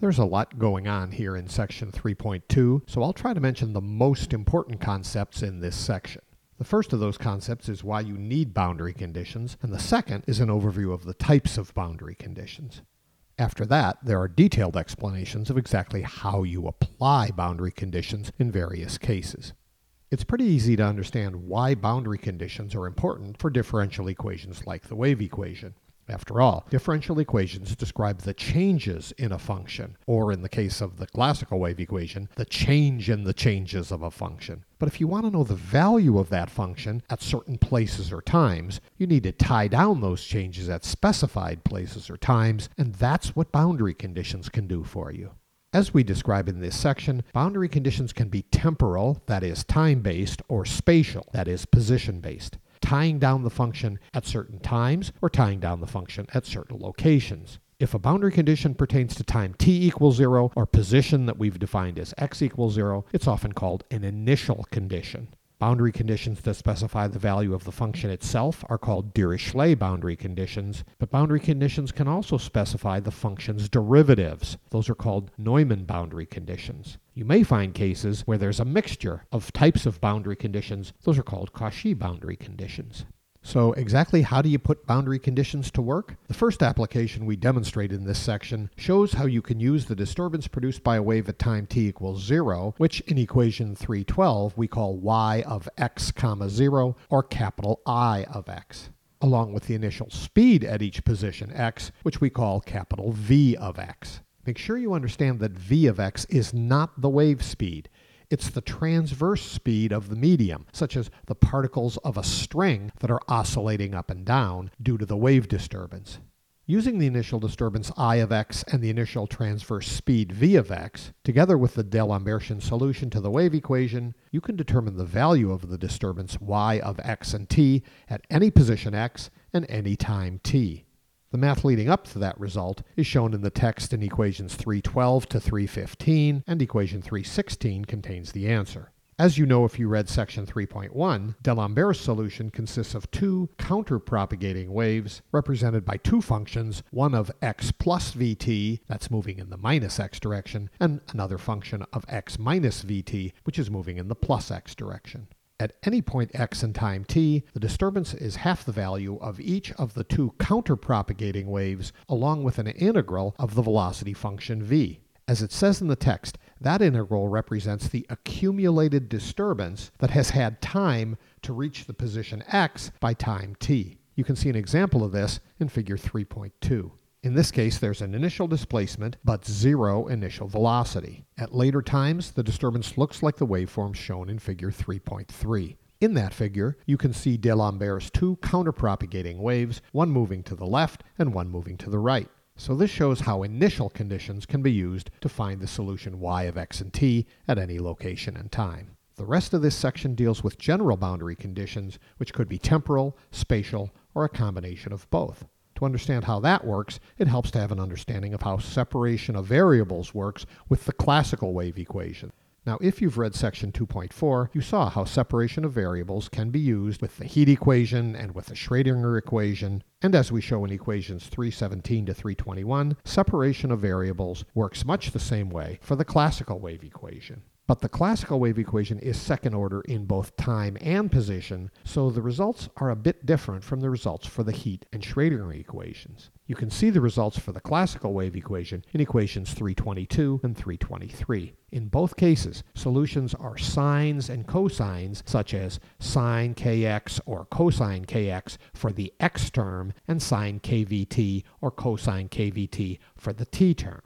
There's a lot going on here in section 3.2, so I'll try to mention the most important concepts in this section. The first of those concepts is why you need boundary conditions, and the second is an overview of the types of boundary conditions. After that, there are detailed explanations of exactly how you apply boundary conditions in various cases. It's pretty easy to understand why boundary conditions are important for differential equations like the wave equation. After all, differential equations describe the changes in a function, or in the case of the classical wave equation, the change in the changes of a function. But if you want to know the value of that function at certain places or times, you need to tie down those changes at specified places or times, and that's what boundary conditions can do for you. As we describe in this section, boundary conditions can be temporal, that is time-based, or spatial, that is position-based tying down the function at certain times or tying down the function at certain locations. If a boundary condition pertains to time t equals 0 or position that we've defined as x equals 0, it's often called an initial condition. Boundary conditions that specify the value of the function itself are called Dirichlet boundary conditions, but boundary conditions can also specify the function's derivatives. Those are called Neumann boundary conditions. You may find cases where there's a mixture of types of boundary conditions. Those are called Cauchy boundary conditions. So exactly how do you put boundary conditions to work? The first application we demonstrate in this section shows how you can use the disturbance produced by a wave at time t equals 0, which in equation 312 we call y of x comma 0 or capital I of x, along with the initial speed at each position x, which we call capital V of x. Make sure you understand that v of x is not the wave speed. It's the transverse speed of the medium, such as the particles of a string that are oscillating up and down due to the wave disturbance. Using the initial disturbance I of x and the initial transverse speed v of x, together with the D'Alembertian solution to the wave equation, you can determine the value of the disturbance y of x and t at any position x and any time t. The math leading up to that result is shown in the text in equations 312 to 315, and equation 316 contains the answer. As you know if you read section 3.1, D'Alembert's solution consists of two counter-propagating waves represented by two functions, one of x plus vt, that's moving in the minus x direction, and another function of x minus vt, which is moving in the plus x direction. At any point x in time t, the disturbance is half the value of each of the two counter-propagating waves along with an integral of the velocity function v. As it says in the text, that integral represents the accumulated disturbance that has had time to reach the position x by time t. You can see an example of this in figure 3.2. In this case, there's an initial displacement, but zero initial velocity. At later times, the disturbance looks like the waveform shown in figure 3.3. In that figure, you can see D'Alembert's two counterpropagating waves, one moving to the left and one moving to the right. So this shows how initial conditions can be used to find the solution y of x and t at any location and time. The rest of this section deals with general boundary conditions, which could be temporal, spatial, or a combination of both. To understand how that works, it helps to have an understanding of how separation of variables works with the classical wave equation. Now, if you've read section 2.4, you saw how separation of variables can be used with the heat equation and with the Schrödinger equation. And as we show in equations 317 to 321, separation of variables works much the same way for the classical wave equation. But the classical wave equation is second order in both time and position, so the results are a bit different from the results for the heat and Schrödinger equations. You can see the results for the classical wave equation in equations 322 and 323. In both cases, solutions are sines and cosines, such as sine kx or cosine kx for the x term and sine kVt or cosine kVt for the t term.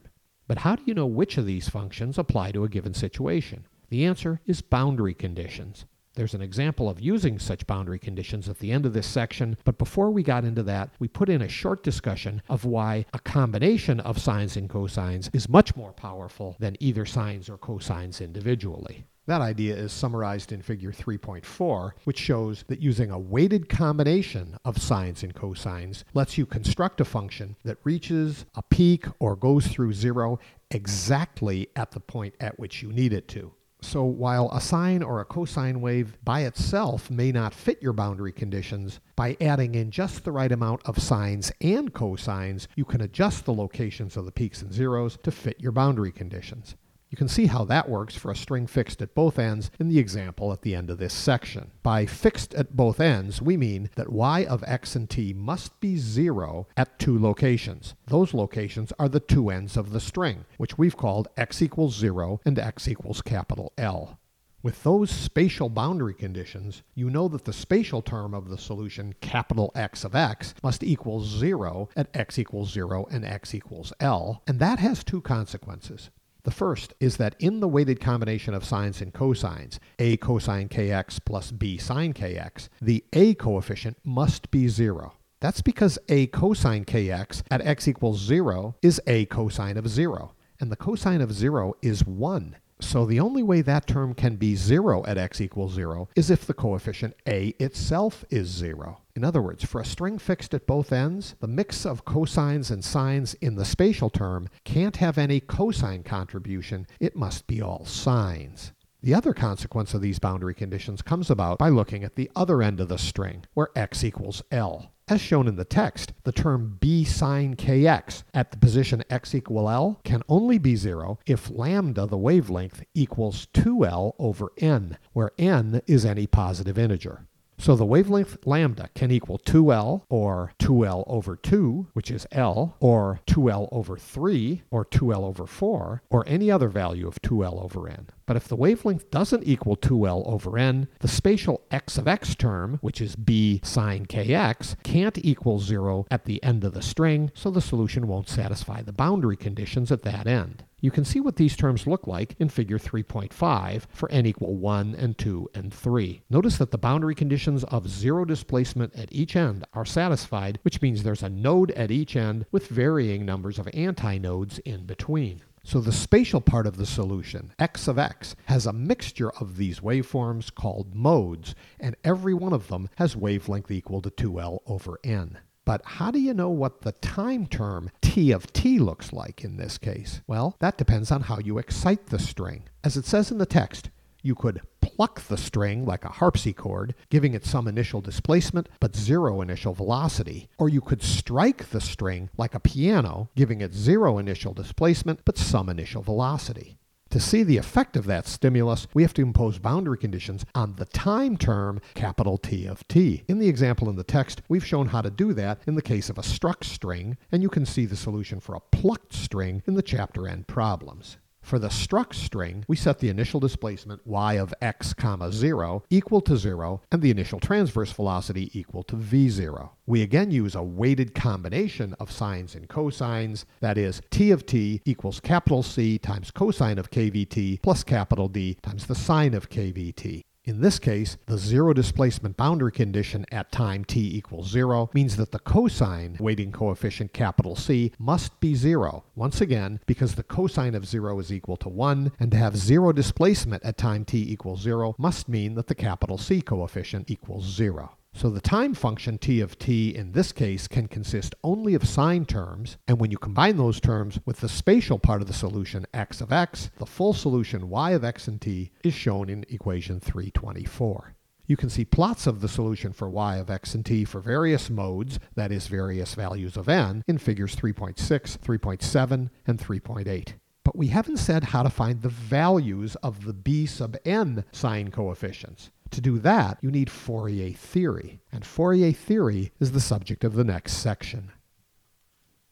But how do you know which of these functions apply to a given situation? The answer is boundary conditions. There's an example of using such boundary conditions at the end of this section, but before we got into that, we put in a short discussion of why a combination of sines and cosines is much more powerful than either sines or cosines individually. That idea is summarized in figure 3.4, which shows that using a weighted combination of sines and cosines lets you construct a function that reaches a peak or goes through zero exactly at the point at which you need it to. So while a sine or a cosine wave by itself may not fit your boundary conditions, by adding in just the right amount of sines and cosines, you can adjust the locations of the peaks and zeros to fit your boundary conditions. You can see how that works for a string fixed at both ends in the example at the end of this section. By fixed at both ends, we mean that y of x and t must be 0 at two locations. Those locations are the two ends of the string, which we've called x equals 0 and x equals capital L. With those spatial boundary conditions, you know that the spatial term of the solution capital X of x must equal 0 at x equals 0 and x equals L, and that has two consequences. The first is that in the weighted combination of sines and cosines, a cosine kx plus b sine kx, the a coefficient must be 0. That's because a cosine kx at x equals 0 is a cosine of 0, and the cosine of 0 is 1. So the only way that term can be 0 at x equals 0 is if the coefficient a itself is 0. In other words, for a string fixed at both ends, the mix of cosines and sines in the spatial term can't have any cosine contribution. It must be all sines. The other consequence of these boundary conditions comes about by looking at the other end of the string, where x equals L. As shown in the text, the term b sine kx at the position x equal L can only be 0 if lambda, the wavelength, equals 2L over n, where n is any positive integer. So the wavelength lambda can equal 2L or 2L over 2, which is L, or 2L over 3, or 2L over 4, or any other value of 2L over n. But if the wavelength doesn't equal 2L over n, the spatial x of x term, which is b sine kx, can't equal 0 at the end of the string, so the solution won't satisfy the boundary conditions at that end. You can see what these terms look like in figure 3.5 for n equal 1 and 2 and 3. Notice that the boundary conditions of zero displacement at each end are satisfied, which means there's a node at each end with varying numbers of antinodes in between. So the spatial part of the solution, x of x, has a mixture of these waveforms called modes, and every one of them has wavelength equal to 2L over n. But how do you know what the time term t of t looks like in this case? Well, that depends on how you excite the string. As it says in the text, you could pluck the string like a harpsichord, giving it some initial displacement but zero initial velocity. Or you could strike the string like a piano, giving it zero initial displacement but some initial velocity. To see the effect of that stimulus, we have to impose boundary conditions on the time term capital T of t. In the example in the text, we've shown how to do that in the case of a struck string, and you can see the solution for a plucked string in the chapter end problems. For the struck string, we set the initial displacement y of x comma 0 equal to 0 and the initial transverse velocity equal to v0. We again use a weighted combination of sines and cosines, that is, t of t equals capital C times cosine of kVt plus capital D times the sine of kVt. In this case, the zero displacement boundary condition at time t equals zero means that the cosine weighting coefficient capital C must be zero. Once again, because the cosine of zero is equal to one, and to have zero displacement at time t equals zero must mean that the capital C coefficient equals zero. So the time function t of t in this case can consist only of sine terms, and when you combine those terms with the spatial part of the solution x of x, the full solution y of x and t is shown in equation 324. You can see plots of the solution for y of x and t for various modes, that is, various values of n, in figures 3.6, 3.7, and 3.8 but we haven't said how to find the values of the b sub n sine coefficients. To do that, you need Fourier theory, and Fourier theory is the subject of the next section.